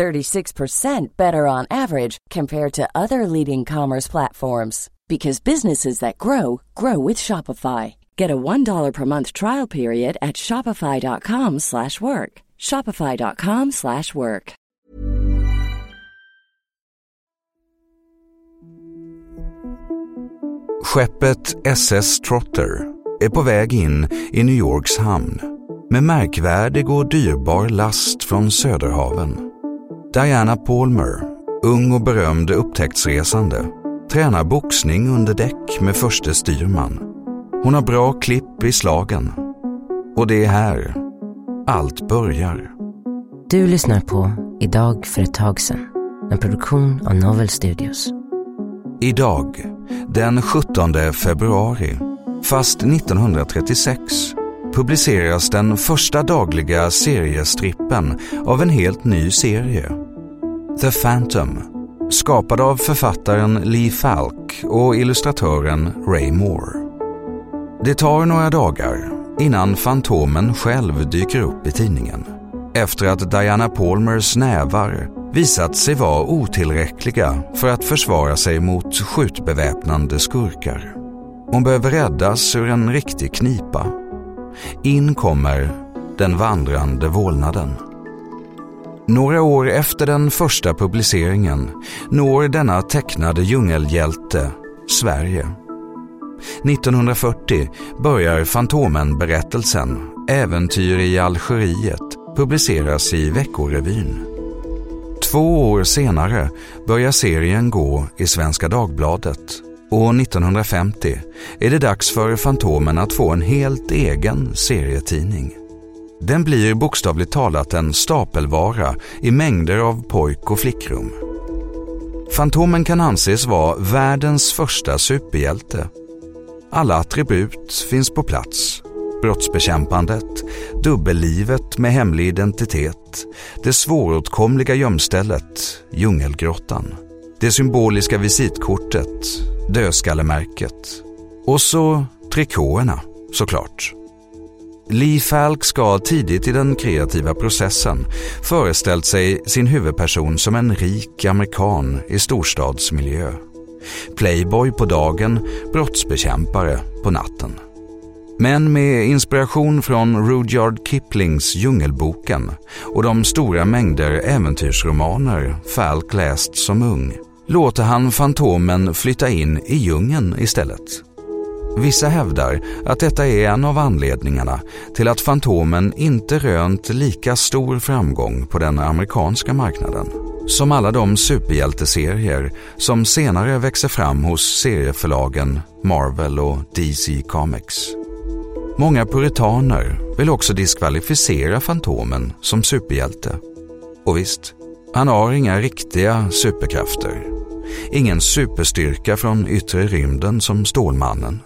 36% better on average compared to other leading commerce platforms because businesses that grow grow with Shopify. Get a $1 per month trial period at shopify.com/work. shopify.com/work. Skeppet SS Trotter är på väg in i New Yorks hamn med märkvärdig och dyrbar last från Söderhaven. Diana Palmer, ung och berömd upptäcktsresande, tränar boxning under däck med förste styrman. Hon har bra klipp i slagen. Och det är här allt börjar. Du lyssnar på Idag för ett tag sedan, en produktion av Novel Studios. Idag, den 17 februari, fast 1936, publiceras den första dagliga seriestrippen av en helt ny serie. The Phantom, skapad av författaren Lee Falk och illustratören Ray Moore. Det tar några dagar innan Fantomen själv dyker upp i tidningen. Efter att Diana Palmers nävar visat sig vara otillräckliga för att försvara sig mot skjutbeväpnande skurkar. Hon behöver räddas ur en riktig knipa. In kommer den vandrande vålnaden. Några år efter den första publiceringen når denna tecknade djungelhjälte Sverige. 1940 börjar Fantomen-berättelsen Äventyr i Algeriet publiceras i Veckorevyn. Två år senare börjar serien gå i Svenska Dagbladet och 1950 är det dags för Fantomen att få en helt egen serietidning. Den blir bokstavligt talat en stapelvara i mängder av pojk och flickrum. Fantomen kan anses vara världens första superhjälte. Alla attribut finns på plats. Brottsbekämpandet, dubbellivet med hemlig identitet, det svåråtkomliga gömstället, djungelgrottan, det symboliska visitkortet, dödskallemärket och så trikåerna såklart. Lee Falk ska tidigt i den kreativa processen föreställt sig sin huvudperson som en rik amerikan i storstadsmiljö. Playboy på dagen, brottsbekämpare på natten. Men med inspiration från Rudyard Kiplings Djungelboken och de stora mängder äventyrsromaner Falk läst som ung låter han Fantomen flytta in i djungeln istället. Vissa hävdar att detta är en av anledningarna till att Fantomen inte rönt lika stor framgång på den amerikanska marknaden som alla de superhjälteserier som senare växer fram hos serieförlagen Marvel och DC Comics. Många puritaner vill också diskvalificera Fantomen som superhjälte. Och visst, han har inga riktiga superkrafter. Ingen superstyrka från yttre rymden som Stålmannen.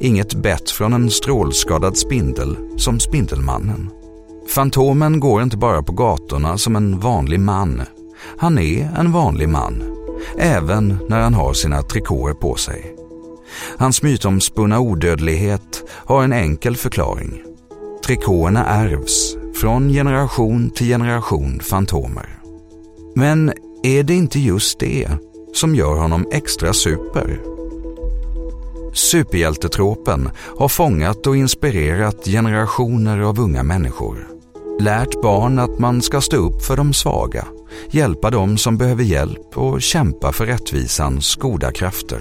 Inget bett från en strålskadad spindel som Spindelmannen. Fantomen går inte bara på gatorna som en vanlig man. Han är en vanlig man, även när han har sina trikåer på sig. Hans mytomspunna odödlighet har en enkel förklaring. Trikåerna ärvs från generation till generation fantomer. Men är det inte just det som gör honom extra super? Superhjältetropen har fångat och inspirerat generationer av unga människor. Lärt barn att man ska stå upp för de svaga, hjälpa dem som behöver hjälp och kämpa för rättvisans goda krafter.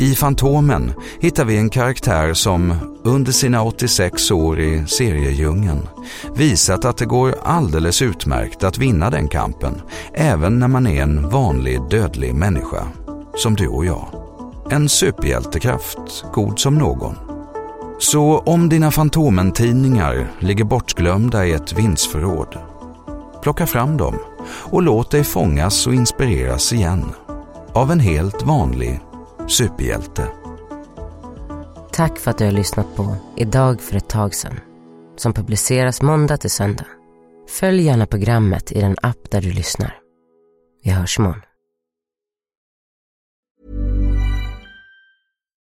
I Fantomen hittar vi en karaktär som under sina 86 år i seriedjungeln visat att det går alldeles utmärkt att vinna den kampen även när man är en vanlig dödlig människa, som du och jag. En superhjältekraft, god som någon. Så om dina Fantomen-tidningar ligger bortglömda i ett vindsförråd, plocka fram dem och låt dig fångas och inspireras igen. av en helt vanlig superhjälte. Tack för att du har lyssnat på Idag för ett tag sedan som publiceras måndag till söndag. Följ gärna programmet i den app där du lyssnar. Vi hörs imorgon.